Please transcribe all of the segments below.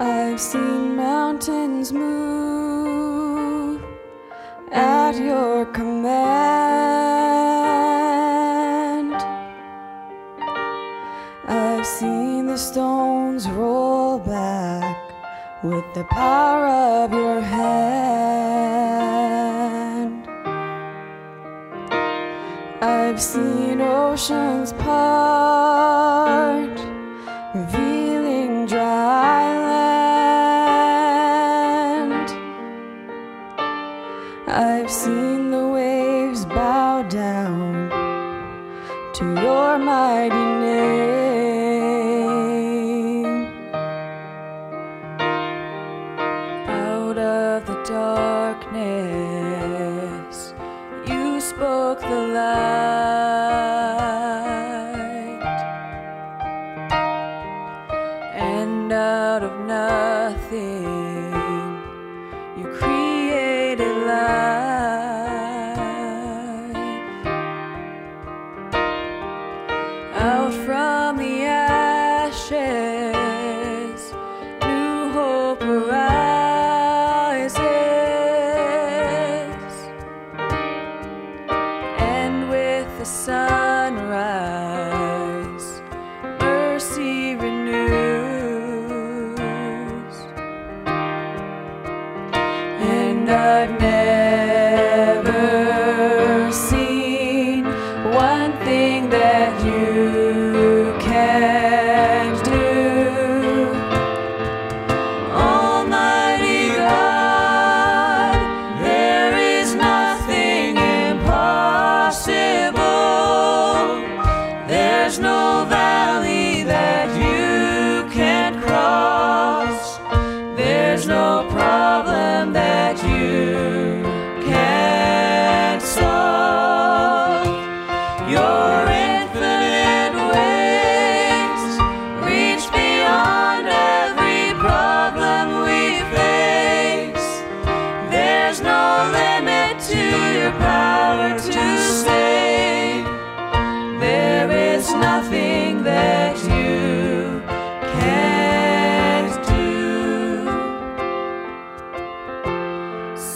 I've seen mountains move at your command. I've seen the stones roll back with the power of your hand. I've seen oceans part, bow down to your mighty name. Out of the darkness, you spoke the light, I've never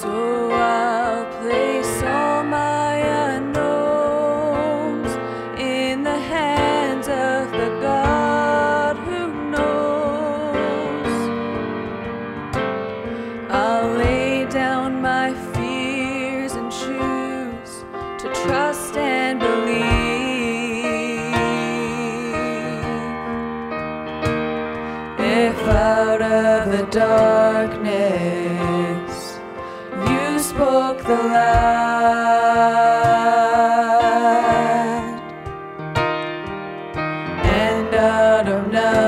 So I'll place all my unknowns in the hands of the God who knows. I'll lay down my fears and choose to trust and believe. If out of the darkness spoke the light, and out of nothing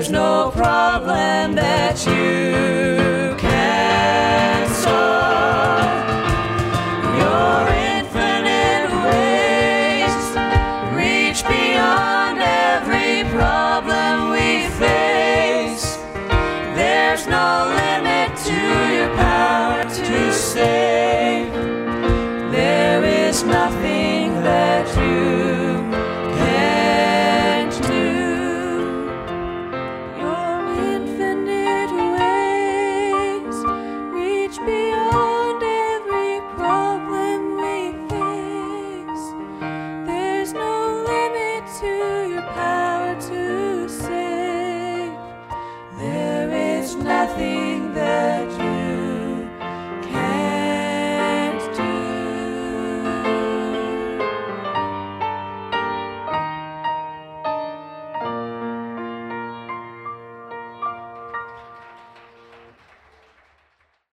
There's no problem that you